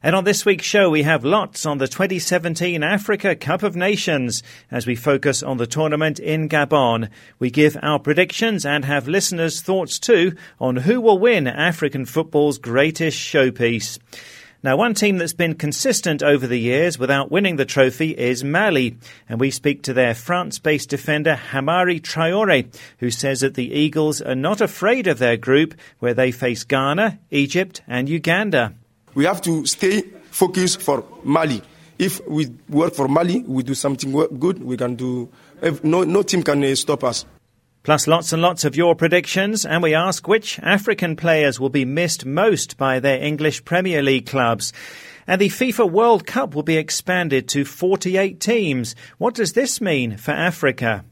And on this week's show, we have lots on the 2017 Africa Cup of Nations as we focus on the tournament in Gabon. We give our predictions and have listeners' thoughts too on who will win African football's greatest showpiece. Now, one team that's been consistent over the years without winning the trophy is Mali, and we speak to their France-based defender Hamari Traore, who says that the Eagles are not afraid of their group, where they face Ghana, Egypt, and Uganda. We have to stay focused for Mali. If we work for Mali, we do something good, we can do. No, no team can uh, stop us. Plus, lots and lots of your predictions, and we ask which African players will be missed most by their English Premier League clubs. And the FIFA World Cup will be expanded to 48 teams. What does this mean for Africa?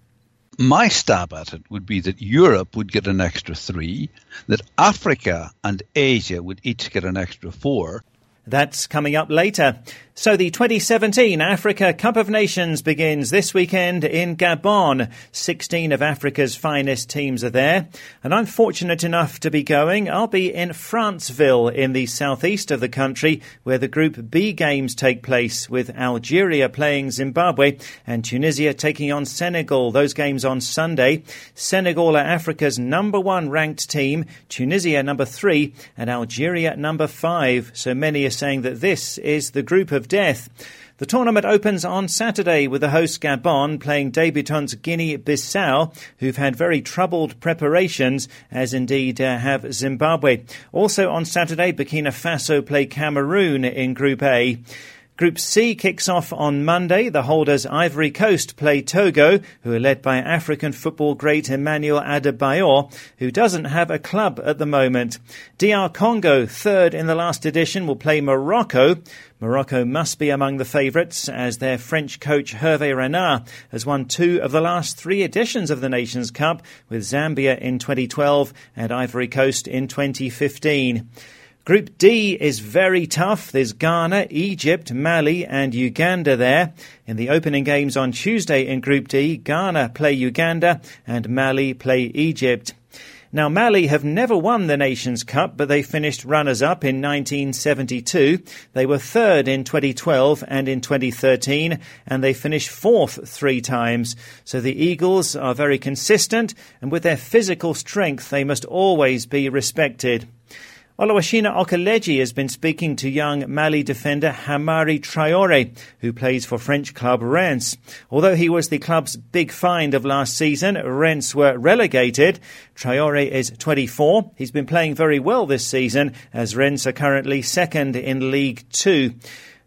My stab at it would be that Europe would get an extra three, that Africa and Asia would each get an extra four. That's coming up later. So the 2017 Africa Cup of Nations begins this weekend in Gabon. 16 of Africa's finest teams are there. And I'm fortunate enough to be going. I'll be in Franceville in the southeast of the country where the Group B games take place with Algeria playing Zimbabwe and Tunisia taking on Senegal. Those games on Sunday. Senegal are Africa's number one ranked team, Tunisia number three and Algeria number five. So many are saying that this is the group of death. The tournament opens on Saturday with the host Gabon playing debutants Guinea Bissau, who've had very troubled preparations, as indeed uh, have Zimbabwe. Also on Saturday, Burkina Faso play Cameroon in Group A. Group C kicks off on Monday. The holders Ivory Coast play Togo, who are led by African football great Emmanuel Adebayor, who doesn't have a club at the moment. DR Congo, third in the last edition, will play Morocco. Morocco must be among the favourites as their French coach Hervé Renard has won two of the last three editions of the Nations Cup with Zambia in 2012 and Ivory Coast in 2015. Group D is very tough. There's Ghana, Egypt, Mali, and Uganda there. In the opening games on Tuesday in Group D, Ghana play Uganda and Mali play Egypt. Now, Mali have never won the Nations Cup, but they finished runners up in 1972. They were third in 2012 and in 2013, and they finished fourth three times. So the Eagles are very consistent, and with their physical strength, they must always be respected. Oluwashina Okeleji has been speaking to young Mali defender Hamari Traore, who plays for French club Reims. Although he was the club's big find of last season, Reims were relegated. Traore is 24. He's been playing very well this season, as Reims are currently second in League Two.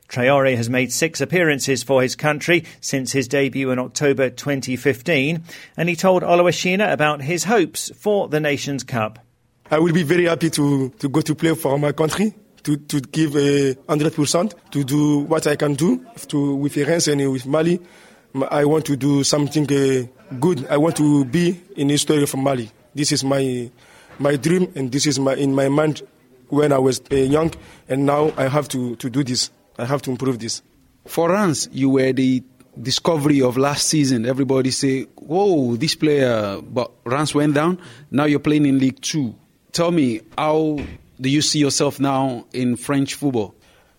Traore has made six appearances for his country since his debut in October 2015, and he told Oluwashina about his hopes for the Nations Cup. I will be very happy to, to go to play for my country, to, to give a hundred percent, to do what I can do to with Reims and with Mali. I want to do something uh, good. I want to be in the history of Mali. This is my my dream, and this is my in my mind when I was uh, young, and now I have to, to do this. I have to improve this. For Reims, you were the discovery of last season. Everybody say, "Whoa, this player!" But Reims went down. Now you're playing in League Two tell me, how do you see yourself now in French football?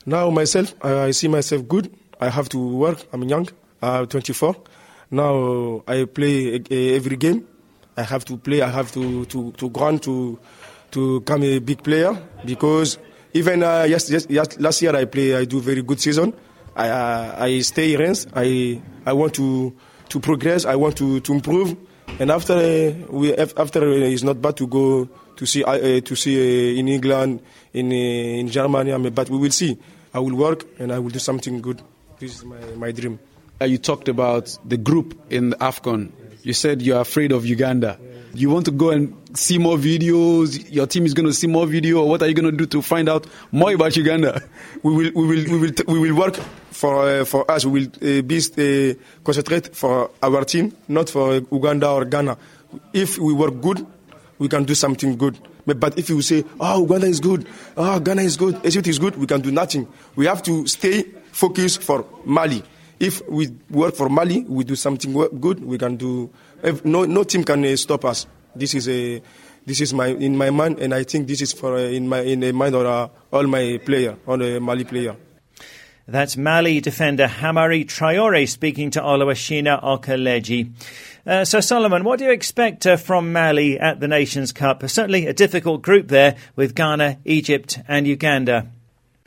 Now, myself, I see myself good. I have to work. I'm young. I'm 24. Now, I play every game. I have to play. I have to, to, to go on to, to become a big player because even uh, yes, yes, last year I play. I do very good season. I, uh, I stay in. I, I want to, to progress. I want to, to improve. And after uh, we after uh, it's not bad to go to see uh, to see uh, in England, in uh, in Germany. But we will see. I will work and I will do something good. This is my, my dream. you talked about the group in the AFCON. You said you're afraid of Uganda. You want to go and see more videos. Your team is going to see more video. What are you going to do to find out more about Uganda? We will, we will, we will, we will work for uh, for us. We will uh, be uh, concentrate for our team, not for Uganda or Ghana. if we work good, we can do something good. But if you say, oh, Ghana is good, oh, Ghana is good, Egypt is good, we can do nothing. We have to stay focused for Mali. If we work for Mali, we do something good, we can do. No, no team can uh, stop us. This is a, this is my in my mind, and I think this is for uh, in my in the mind of uh, all my player, all the Mali player. That's Mali defender Hamari Traore speaking to Oluwashina Okeleji. Uh, so, Solomon, what do you expect uh, from Mali at the Nations Cup? Certainly a difficult group there with Ghana, Egypt, and Uganda.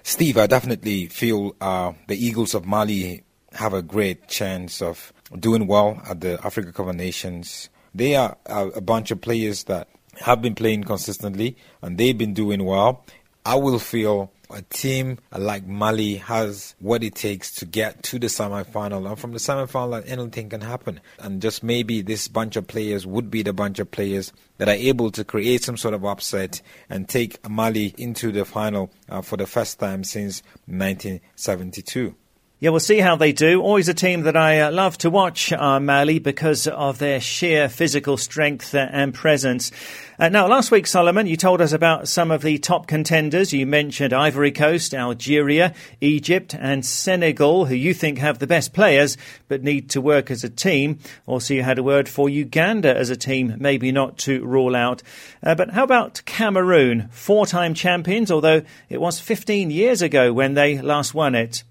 Steve, I definitely feel uh, the Eagles of Mali have a great chance of doing well at the Africa Cup of Nations. They are a bunch of players that have been playing consistently and they've been doing well. I will feel a team like Mali has what it takes to get to the semi-final, and from the semi-final, anything can happen. And just maybe this bunch of players would be the bunch of players that are able to create some sort of upset and take Mali into the final uh, for the first time since 1972. Yeah, we'll see how they do. Always a team that I uh, love to watch, uh, Mali, because of their sheer physical strength uh, and presence. Uh, now, last week, Solomon, you told us about some of the top contenders. You mentioned Ivory Coast, Algeria, Egypt, and Senegal, who you think have the best players but need to work as a team. Also, you had a word for Uganda as a team, maybe not to rule out. Uh, but how about Cameroon, four time champions, although it was 15 years ago when they last won it?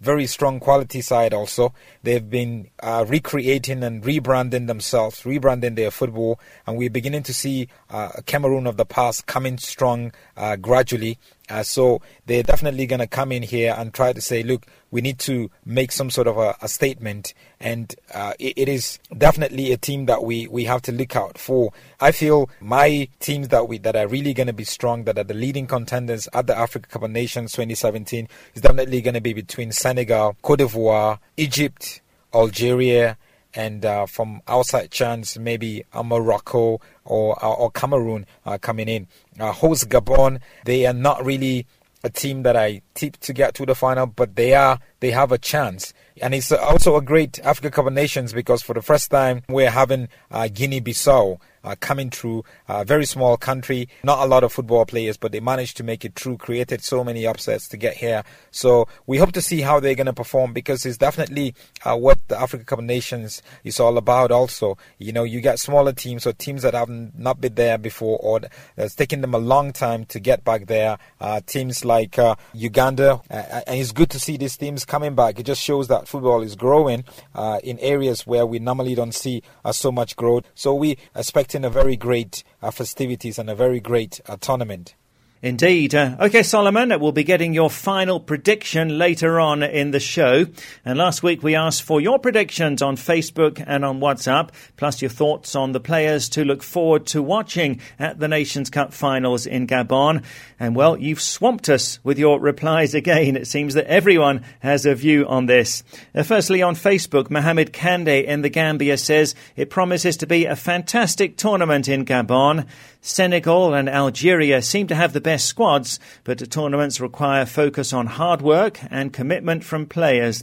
Very strong quality side also. They've been uh, recreating and rebranding themselves, rebranding their football, and we're beginning to see uh, Cameroon of the past coming strong uh, gradually. Uh, so they're definitely going to come in here and try to say, look, we need to make some sort of a, a statement. And uh, it, it is definitely a team that we, we have to look out for. I feel my teams that we that are really going to be strong, that are the leading contenders at the Africa Cup of Nations 2017, is definitely going to be between Senegal, Cote d'Ivoire, Egypt, Algeria, and uh, from outside chance maybe a Morocco or uh, or Cameroon uh, coming in. Uh, host Gabon, they are not really a team that I tip to get to the final, but they are they have a chance. And it's also a great Africa Cup of Nations because for the first time we're having uh, Guinea-Bissau coming through. A very small country, not a lot of football players, but they managed to make it through, created so many upsets to get here. So we hope to see how they're going to perform because it's definitely uh, what the Africa Cup of Nations is all about. Also, you know, you get smaller teams or teams that have not been there before, or it's taken them a long time to get back there. Uh, teams like uh, Uganda, uh, and it's good to see these teams coming back. It just shows that football is growing uh, in areas where we normally don't see so much growth. So we expect a very great uh, festivities and a very great uh, tournament. Indeed. Uh, okay, Solomon, we'll be getting your final prediction later on in the show. And last week we asked for your predictions on Facebook and on WhatsApp, plus your thoughts on the players to look forward to watching at the Nations Cup finals in Gabon. And well, you've swamped us with your replies again. It seems that everyone has a view on this. Uh, firstly, on Facebook, Mohamed Kande in the Gambia says it promises to be a fantastic tournament in Gabon. Senegal and Algeria seem to have the best squads, but tournaments require focus on hard work and commitment from players.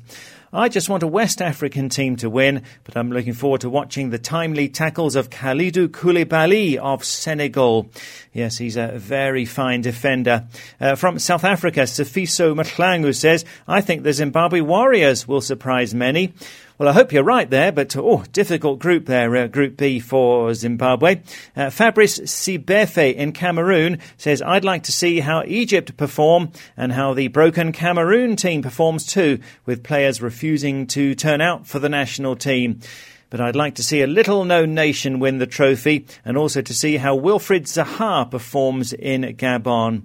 I just want a West African team to win, but I'm looking forward to watching the timely tackles of Kalidou Koulibaly of Senegal. Yes, he's a very fine defender. Uh, from South Africa, Safiso Matlangu says, I think the Zimbabwe Warriors will surprise many. Well, I hope you're right there, but oh, difficult group there, uh, Group B for Zimbabwe. Uh, Fabrice Sibefe in Cameroon says, I'd like to see how Egypt perform and how the broken Cameroon team performs too, with players refusing to turn out for the national team but I'd like to see a little known nation win the trophy and also to see how Wilfried Zaha performs in Gabon.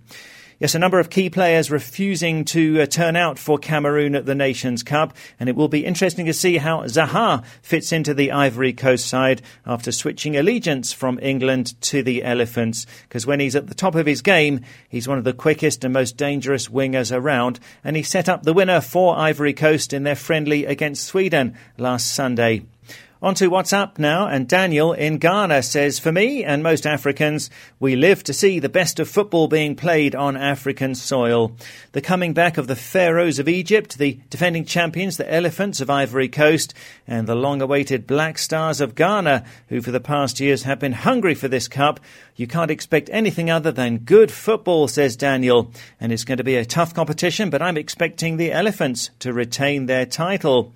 Yes, a number of key players refusing to uh, turn out for Cameroon at the Nations Cup, and it will be interesting to see how Zaha fits into the Ivory Coast side after switching allegiance from England to the Elephants. Because when he's at the top of his game, he's one of the quickest and most dangerous wingers around, and he set up the winner for Ivory Coast in their friendly against Sweden last Sunday. On to what's up now, and Daniel in Ghana says, For me and most Africans, we live to see the best of football being played on African soil. The coming back of the Pharaohs of Egypt, the defending champions, the Elephants of Ivory Coast, and the long awaited Black Stars of Ghana, who for the past years have been hungry for this cup. You can't expect anything other than good football, says Daniel. And it's going to be a tough competition, but I'm expecting the Elephants to retain their title.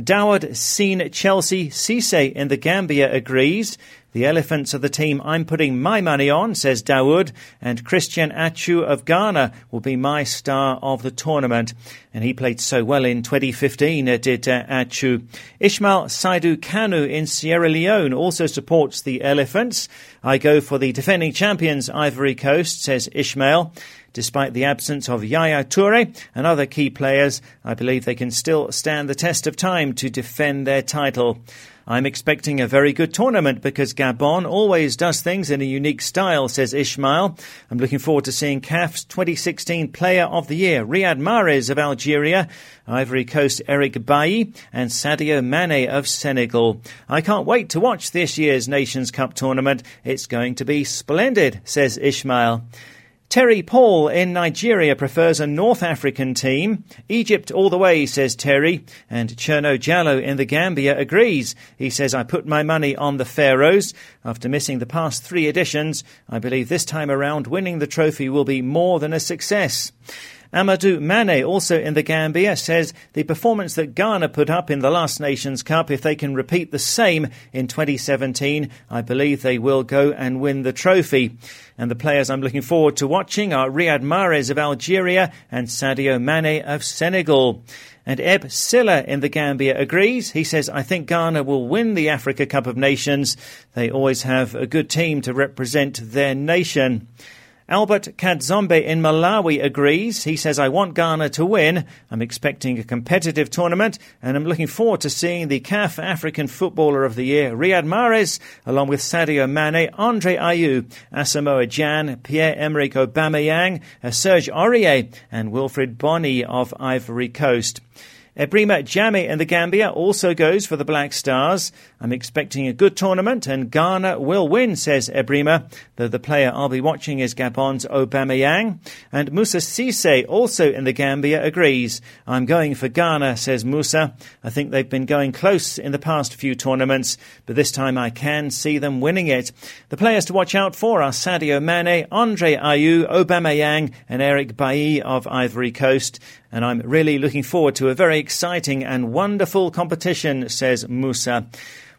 Dawud seen Chelsea Cisse in the Gambia agrees. The elephants are the team I'm putting my money on, says Dawood, and Christian Atsu of Ghana will be my star of the tournament. And he played so well in 2015, uh, did uh, Atsu. Ishmael Saidu Kanu in Sierra Leone also supports the elephants. I go for the defending champions Ivory Coast, says Ishmael. Despite the absence of Yaya Toure and other key players, I believe they can still stand the test of time to defend their title. I'm expecting a very good tournament because Gabon always does things in a unique style, says Ishmael. I'm looking forward to seeing CAF's 2016 Player of the Year, Riyad Mahrez of Algeria, Ivory Coast Eric Bailly, and Sadio Mane of Senegal. I can't wait to watch this year's Nations Cup tournament. It's going to be splendid, says Ishmael. Terry Paul in Nigeria prefers a North African team. Egypt all the way, says Terry. And Cherno Jallo in the Gambia agrees. He says, I put my money on the Pharaohs. After missing the past three editions, I believe this time around winning the trophy will be more than a success. Amadou Mane, also in the Gambia, says the performance that Ghana put up in the last Nations Cup, if they can repeat the same in 2017, I believe they will go and win the trophy. And the players I'm looking forward to watching are Riyad Mahrez of Algeria and Sadio Mane of Senegal. And Eb Silla in the Gambia agrees. He says, I think Ghana will win the Africa Cup of Nations. They always have a good team to represent their nation. Albert Kadzombe in Malawi agrees. He says, I want Ghana to win. I'm expecting a competitive tournament and I'm looking forward to seeing the CAF African Footballer of the Year, Riyad Mahrez, along with Sadio Mane, Andre Ayew, Asamoah Gyan, Pierre-Emerick Aubameyang, Serge Aurier and Wilfried Bony of Ivory Coast. Ebrima Jame and the Gambia also goes for the Black Stars. I'm expecting a good tournament and Ghana will win, says Ebrima, though the player I'll be watching is Gabon's Aubameyang. And Musa Cisse, also in the Gambia, agrees. I'm going for Ghana, says Musa. I think they've been going close in the past few tournaments, but this time I can see them winning it. The players to watch out for are Sadio Mane, Andre Ayew, Aubameyang and Eric Bailly of Ivory Coast. And I'm really looking forward to a very exciting and wonderful competition, says Musa.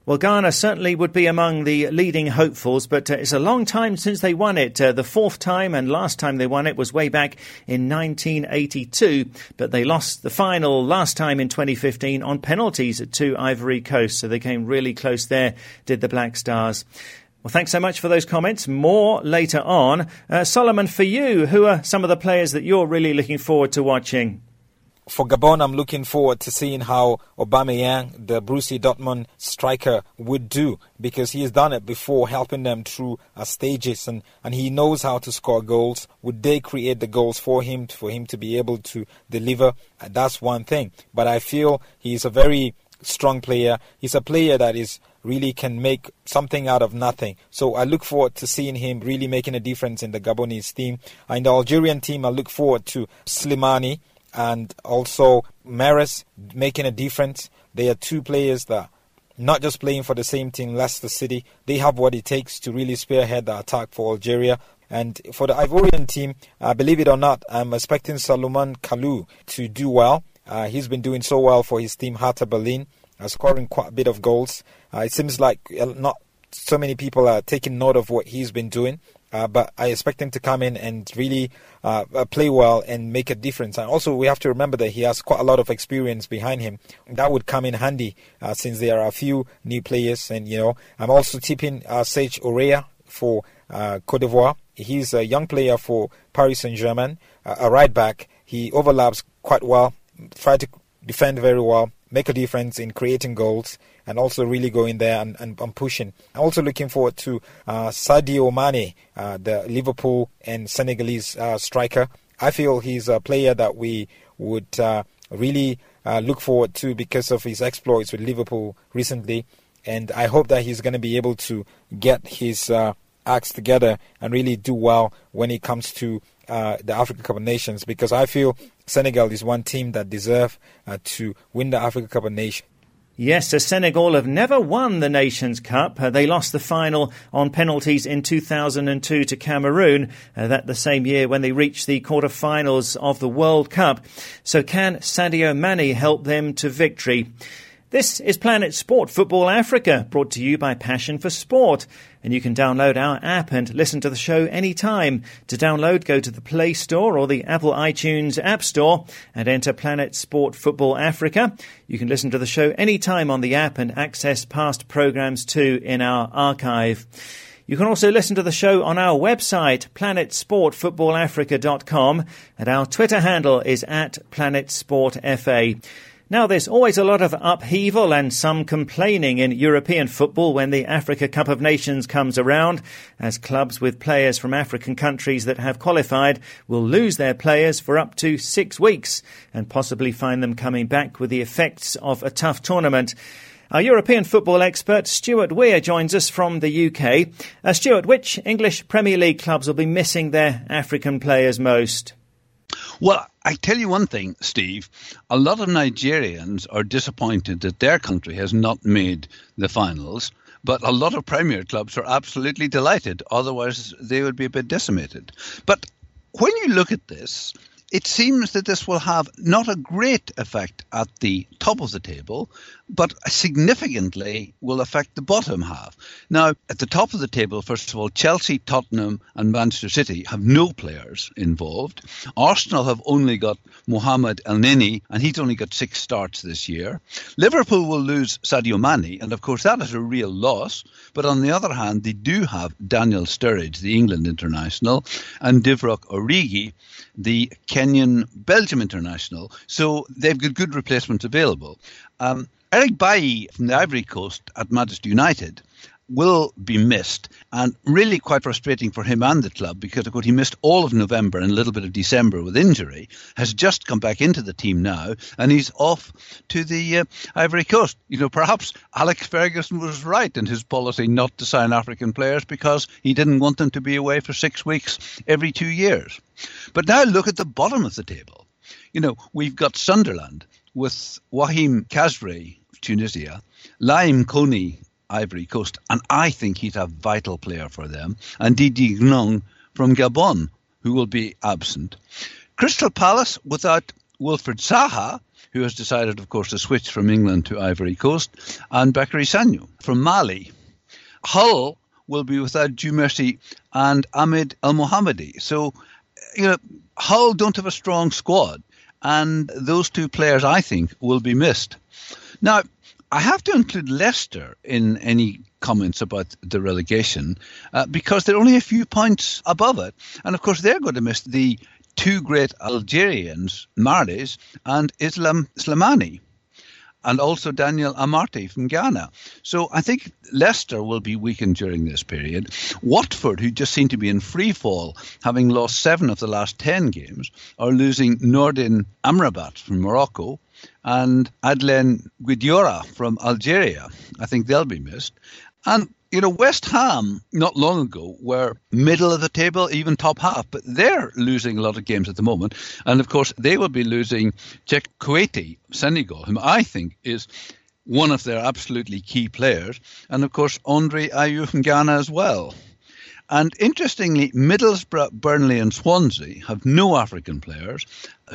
Well, Ghana certainly would be among the leading hopefuls, but uh, it's a long time since they won it. Uh, the fourth time and last time they won it was way back in 1982, but they lost the final last time in 2015 on penalties to Ivory Coast, so they came really close there, did the Black Stars. Well, thanks so much for those comments. More later on. Uh, Solomon, for you, who are some of the players that you're really looking forward to watching? For Gabon, I'm looking forward to seeing how Aubameyang, the Borussia Dortmund striker, would do because he has done it before, helping them through uh, stages, and, and he knows how to score goals. Would they create the goals for him, for him to be able to deliver? Uh, that's one thing. But I feel he's a very strong player. He's a player that is really can make something out of nothing. So I look forward to seeing him really making a difference in the Gabonese team. In the Algerian team, I look forward to Slimani and also Mahrez making a difference. They are two players that not just playing for the same team, Leicester City. They have what it takes to really spearhead the attack for Algeria. And for the Ivorian team, uh, believe it or not, I'm expecting Salomon Kalou to do well. Uh, he's been doing so well for his team, Hertha Berlin uh, scoring quite a bit of goals. Uh, it seems like uh, not so many people are taking note of what he's been doing. Uh, but I expect him to come in and really uh, uh, play well and make a difference. And also, we have to remember that he has quite a lot of experience behind him. That would come in handy uh, since there are a few new players. And, you know, I'm also tipping uh, Serge Aurier for Cote d'Ivoire. He's a young player for Paris Saint Germain, a right back. He overlaps quite well, try to defend very well, make a difference in creating goals and also really going there and, and, and pushing. I'm also looking forward to uh, Sadio Mane, uh, the Liverpool and Senegalese uh, striker. I feel he's a player that we would uh, really uh, look forward to because of his exploits with Liverpool recently. and I hope that he's going to be able to get his uh, acts together and really do well when it comes to the African Cup of Nations because I feel Senegal is one team that deserve uh, to win the Africa Cup of Nations. Yes, Senegal have never won the Nations Cup. Uh, they lost the final on penalties in 2002 to Cameroon, uh, that the same year when they reached the quarter-finals of the World Cup. So can Sadio Mane help them to victory? This is Planet Sport Football Africa, brought to you by Passion for Sport. And you can download our app and listen to the show anytime. To download, go to the Play Store or the Apple iTunes App Store and enter Planet Sport Football Africa. You can listen to the show anytime on the app and access past programs too in our archive. You can also listen to the show on our website, planetsportfootballafrica.com, and our Twitter handle is at planetsportfa. Now, there's always a lot of upheaval and some complaining in European football when the Africa Cup of Nations comes around, as clubs with players from African countries that have qualified will lose their players for up to six weeks and possibly find them coming back with the effects of a tough tournament. Our European football expert Stuart Weir joins us from the UK. Uh, Stuart, which English Premier League clubs will be missing their African players most? Well, I tell you one thing, Steve. A lot of Nigerians are disappointed that their country has not made the finals, but a lot of Premier clubs are absolutely delighted. Otherwise, they would be a bit decimated. But when you look at this, it seems that this will have not a great effect at the top of the table, but significantly will affect the bottom half. Now, at the top of the table, first of all, Chelsea, Tottenham, and Manchester City have no players involved. Arsenal have only got Mohamed Elneny, and he's only got six starts this year. Liverpool will lose Sadio Mane, and of course, that is a real loss. But on the other hand, they do have Daniel Sturridge, the England international, and Divock Origi, the Kenyan Belgium international. So they've got good replacements available. Um, Eric Bailly from the Ivory Coast at Manchester United will be missed and really quite frustrating for him and the club because of course he missed all of November and a little bit of December with injury has just come back into the team now and he's off to the uh, Ivory Coast. You know perhaps Alex Ferguson was right in his policy not to sign African players because he didn't want them to be away for 6 weeks every 2 years. But now look at the bottom of the table. You know we've got Sunderland with Wahbi Khazri Tunisia, Lamine Kone, Ivory Coast, and I think he's a vital player for them, and Didier Ndong from Gabon, who will be absent. Crystal Palace without Wilfried Zaha, who has decided, of course, to switch from England to Ivory Coast, and Bakary Sagna from Mali. Hull will be without Mercy and Ahmed Elmohamady. So, you know, Hull don't have a strong squad, and those two players, I think, will be missed. Now, I have to include Leicester in any comments about the relegation uh, because they're only a few points above it. And of course, they're going to miss the two great Algerians, Mahrez and Islam Slimani, and also Daniel Amartey from Ghana. So I think Leicester will be weakened during this period. Watford, who just seem to be in free fall, having lost seven of the last 10 games, are losing Nordin Amrabat from Morocco and Adlen Guedioura from Algeria. I think they'll be missed. And you know, West Ham not long ago were middle of the table, even top half, but they're losing a lot of games at the moment. And of course, they will be losing Cheikhou Kouyaté, Senegal, whom I think is one of their absolutely key players. And of course, Andre Ayew from Ghana as well. And interestingly, Middlesbrough, Burnley, and Swansea have no African players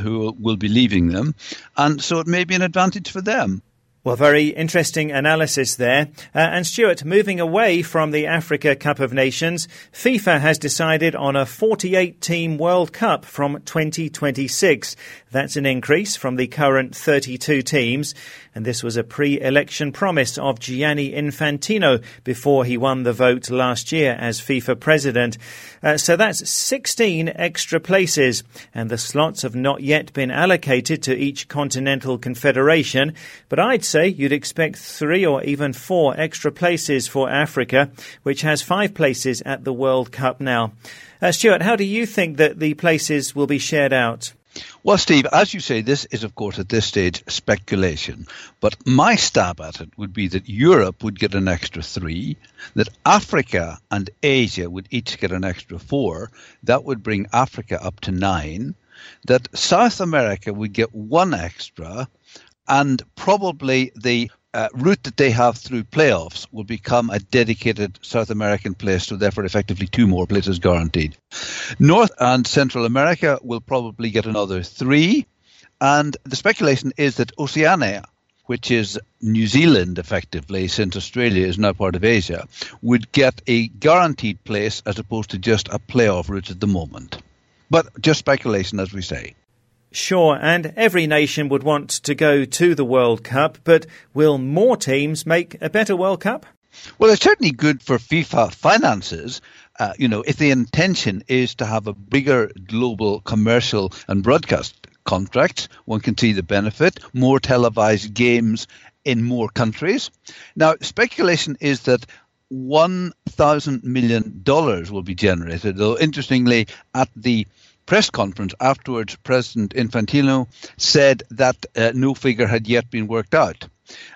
who will be leaving them. And so it may be an advantage for them. Well, very interesting analysis there. Uh, and Stuart, moving away from the Africa Cup of Nations, FIFA has decided on a 48 team World Cup from 2026. That's an increase from the current 32 teams. And this was a pre election promise of Gianni Infantino before he won the vote last year as FIFA president. Uh, so that's 16 extra places. And the slots have not yet been allocated to each continental confederation. But I'd say you'd expect three or even four extra places for Africa, which has five places at the World Cup now. Uh, Stuart, how do you think that the places will be shared out? Well, Steve, as you say, this is, of course, at this stage speculation. But my stab at it would be that Europe would get an extra three, that Africa and Asia would each get an extra four. That would bring Africa up to nine. That South America would get one extra, and probably the uh, route that they have through playoffs will become a dedicated South American place, so therefore effectively two more places guaranteed. North and Central America will probably get another three, and the speculation is that Oceania, which is New Zealand effectively, since Australia is now part of Asia, would get a guaranteed place as opposed to just a playoff route at the moment. But just speculation, as we say. Sure, and every nation would want to go to the World Cup, but will more teams make a better World Cup? Well, it's certainly good for FIFA finances. Uh, you know, if the intention is to have a bigger global commercial and broadcast contract, one can see the benefit. More televised games in more countries. Now, speculation is that $1,000 million will be generated, though interestingly, at the press conference afterwards, President Infantino said that uh, no figure had yet been worked out.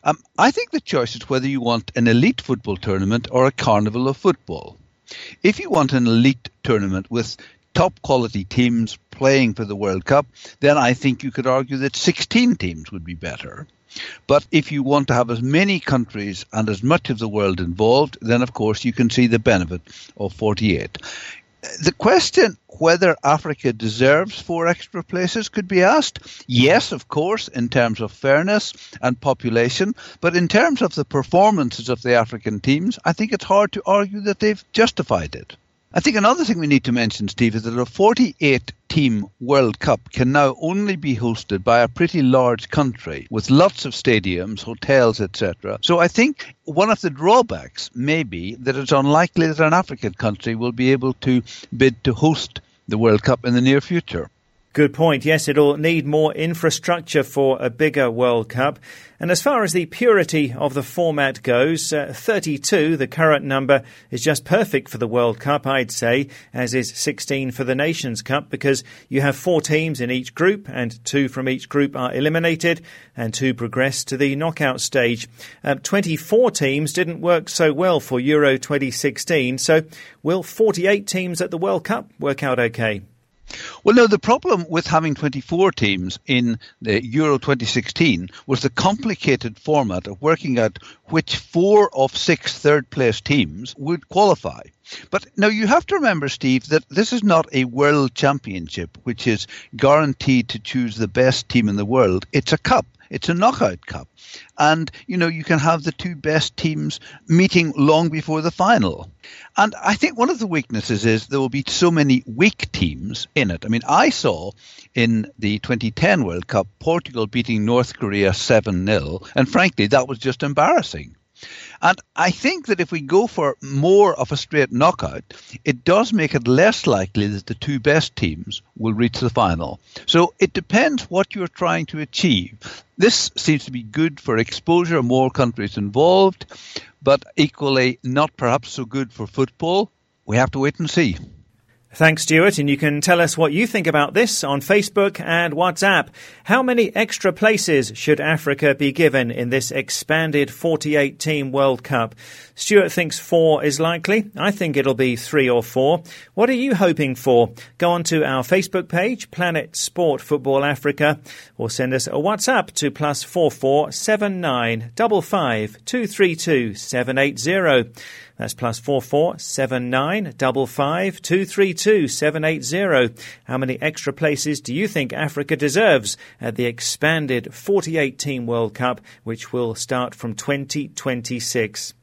Um, I think the choice is whether you want an elite football tournament or a carnival of football. If you want an elite tournament with top quality teams playing for the World Cup, then I think you could argue that 16 teams would be better. But if you want to have as many countries and as much of the world involved, then of course you can see the benefit of 48 the question whether Africa deserves four extra places could be asked. Yes, of course, in terms of fairness and population, but in terms of the performances of the African teams, I think it's hard to argue that they've justified it. I think another thing we need to mention, Steve, is that a 48 team World Cup can now only be hosted by a pretty large country with lots of stadiums, hotels, etc. So I think one of the drawbacks may be that it's unlikely that an African country will be able to bid to host the World Cup in the near future. Good point. Yes, it'll need more infrastructure for a bigger World Cup. And as far as the purity of the format goes, uh, 32, the current number, is just perfect for the World Cup, I'd say, as is 16 for the Nations Cup, because you have four teams in each group, and two from each group are eliminated, and two progress to the knockout stage. Uh, 24 teams didn't work so well for Euro 2016, so will 48 teams at the World Cup work out okay? Well, no, the problem with having 24 teams in the Euro 2016 was the complicated format of working out which four of six third place teams would qualify. But now you have to remember, Steve, that this is not a world championship which is guaranteed to choose the best team in the world. It's a cup. It's a knockout cup. And, you know, you can have the two best teams meeting long before the final. And I think one of the weaknesses is there will be so many weak teams in it. I mean, I saw in the 2010 World Cup Portugal beating North Korea 7 0. And frankly, that was just embarrassing. And I think that if we go for more of a straight knockout, it does make it less likely that the two best teams will reach the final. So it depends what you're trying to achieve. This seems to be good for exposure, more countries involved, but equally not perhaps so good for football. We have to wait and see. Thanks, Stuart. And you can tell us what you think about this on Facebook and WhatsApp. How many extra places should Africa be given in this expanded 48 team World Cup? Stuart thinks four is likely. I think it'll be three or four. What are you hoping for? Go on to our Facebook page, Planet Sport Football Africa, or send us a WhatsApp to plus four four seven nine double five two three two seven eight zero. That's plus four four seven nine double five two three two seven eight zero. How many extra places do you think Africa deserves at the expanded 48 team World Cup, which will start from 2026?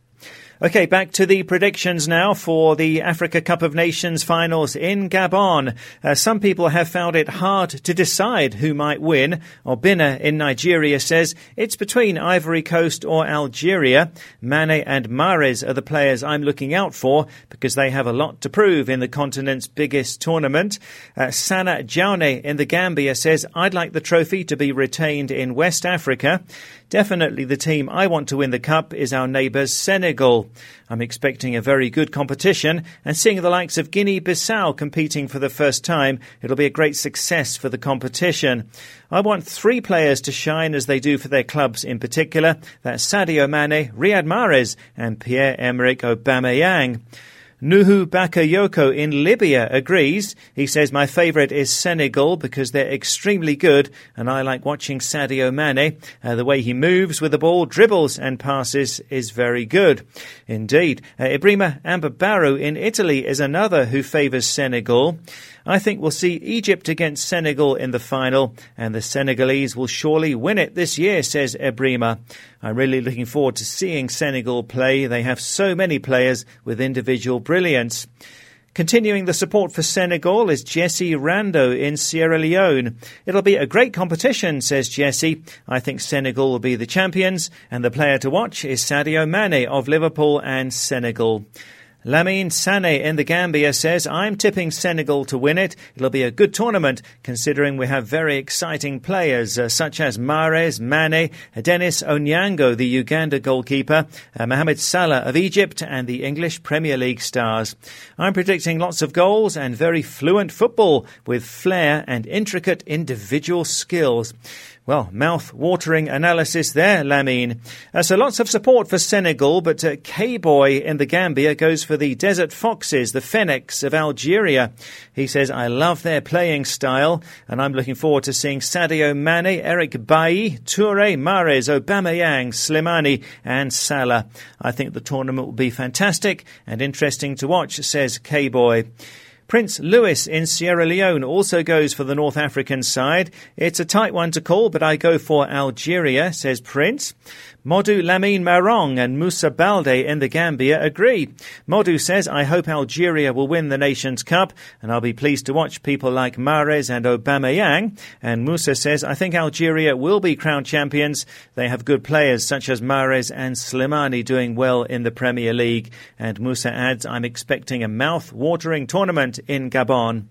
Okay, back to the predictions now for the Africa Cup of Nations finals in Gabon. Uh, some people have found it hard to decide who might win. Obina in Nigeria says it's between Ivory Coast or Algeria. Mane and Mahrez are the players I'm looking out for because they have a lot to prove in the continent's biggest tournament. Uh, Sana Jaune in the Gambia says I'd like the trophy to be retained in West Africa. Definitely the team I want to win the cup is our neighbours Senegal. I'm expecting a very good competition and seeing the likes of Guinea Bissau competing for the first time, it'll be a great success for the competition. I want three players to shine as they do for their clubs in particular. That's Sadio Mane, Riyad Mahrez, and Pierre-Emerick Aubameyang. Nuhu Bakayoko in Libya agrees. He says, My favourite is Senegal because they're extremely good and I like watching Sadio Mane. Uh, the way he moves with the ball, dribbles and passes is very good. Indeed. Uh, Ibrima Ambabaru in Italy is another who favours Senegal. I think we'll see Egypt against Senegal in the final, and the Senegalese will surely win it this year, says Ebrima. I'm really looking forward to seeing Senegal play. They have so many players with individual brilliance. Continuing the support for Senegal is Jesse Rando in Sierra Leone. It'll be a great competition, says Jesse. I think Senegal will be the champions, and the player to watch is Sadio Mane of Liverpool and Senegal. Lamine Sane in the Gambia says, I'm tipping Senegal to win it. It'll be a good tournament considering we have very exciting players uh, such as Mahrez, Mane, Dennis Onyango, the Uganda goalkeeper, uh, Mohamed Salah of Egypt, and the English Premier League stars. I'm predicting lots of goals and very fluent football with flair and intricate individual skills. Well, mouth-watering analysis there, Lamine. Uh, so lots of support for Senegal, but uh, K-Boy in the Gambia goes for the Desert Foxes, the Fennecs of Algeria. He says, I love their playing style, and I'm looking forward to seeing Sadio Mane, Eric Bailly, Toure, Mahrez, Aubameyang, Slimani, and Salah. I think the tournament will be fantastic and interesting to watch, says K-Boy. Prince Louis in Sierra Leone also goes for the North African side. It's a tight one to call, but I go for Algeria, says Prince. Modu Lamine Marong and Musa Balde in the Gambia agree. Modu says, I hope Algeria will win the Nations Cup, and I'll be pleased to watch people like Mahrez and Aubameyang. And Musa says, I think Algeria will be crowned champions. They have good players such as Mahrez and Slimani doing well in the Premier League. And Musa adds, I'm expecting a mouth-watering tournament in Gabon.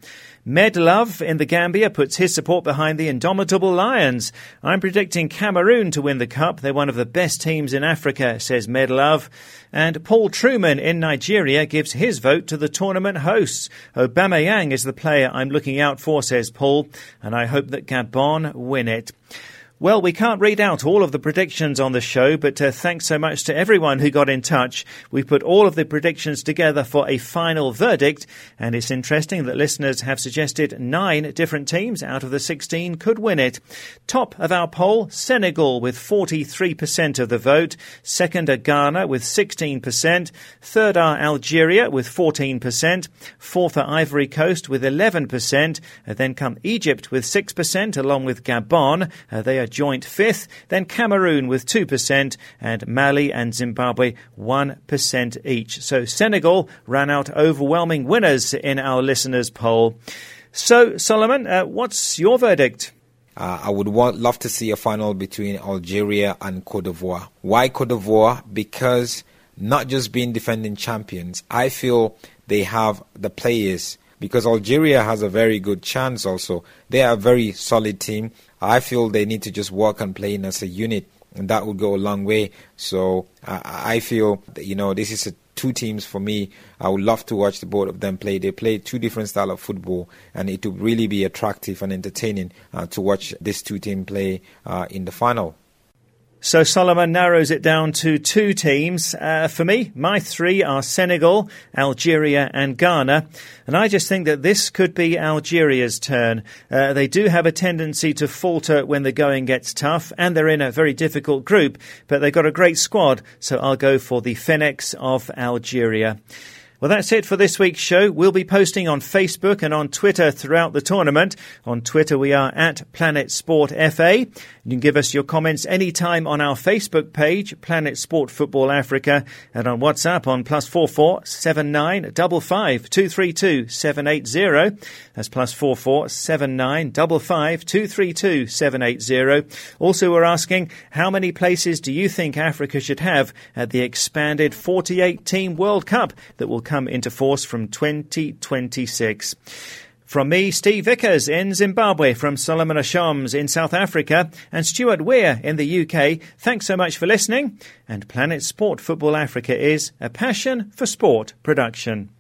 Medlove in the Gambia puts his support behind the indomitable Lions. I'm predicting Cameroon to win the cup. They're one of the best teams in Africa, says Medlove. And Paul Truman in Nigeria gives his vote to the tournament hosts. Aubameyang is the player I'm looking out for, says Paul, and I hope that Gabon win it. Well, we can't read out all of the predictions on the show, but uh, thanks so much to everyone who got in touch. We put all of the predictions together for a final verdict, and it's interesting that listeners have suggested nine different teams out of the 16 could win it. Top of our poll, Senegal with 43% of the vote. Second are Ghana with 16%. Third are Algeria with 14%. Fourth are Ivory Coast with 11%. Uh, then come Egypt with 6%, along with Gabon. Uh, they are joint fifth, then Cameroon with 2%, and Mali and Zimbabwe 1% each. So Senegal ran out overwhelming winners in our listeners' poll. So, Solomon, uh, what's your verdict? Uh, I would want, love to see a final between Algeria and Cote d'Ivoire. Why Cote d'Ivoire? Because not just being defending champions, I feel they have the players because Algeria has a very good chance also. They are a very solid team. I feel they need to just work on playing as a unit, and that would go a long way. So I, I feel that, you know this is a two teams for me. I would love to watch the both of them play. They play two different style of football, and it would really be attractive and entertaining uh, to watch these two teams play uh, in the final. So Solomon narrows it down to two teams. Uh, for me, my three are Senegal, Algeria, and Ghana. And I just think that this could be Algeria's turn. Uh, they do have a tendency to falter when the going gets tough, and they're in a very difficult group, but they've got a great squad. So I'll go for the Fennecs of Algeria. Well, that's it for this week's show. We'll be posting on Facebook and on Twitter throughout the tournament. On Twitter, we are at Planet Sport FA. You can give us your comments anytime on our Facebook page, Planet Sport Football Africa, and on WhatsApp on plus four four seven nine double five two three two seven eight zero. That's plus four four seven nine double five two three two seven eight zero. Also, we're asking how many places do you think Africa should have at the expanded 48 team World Cup that will come into force from 2026. From me, Steve Vickers in Zimbabwe, from Solomon Ashams in South Africa, and Stuart Weir in the UK, thanks so much for listening. And Planet Sport Football Africa is a passion for sport production.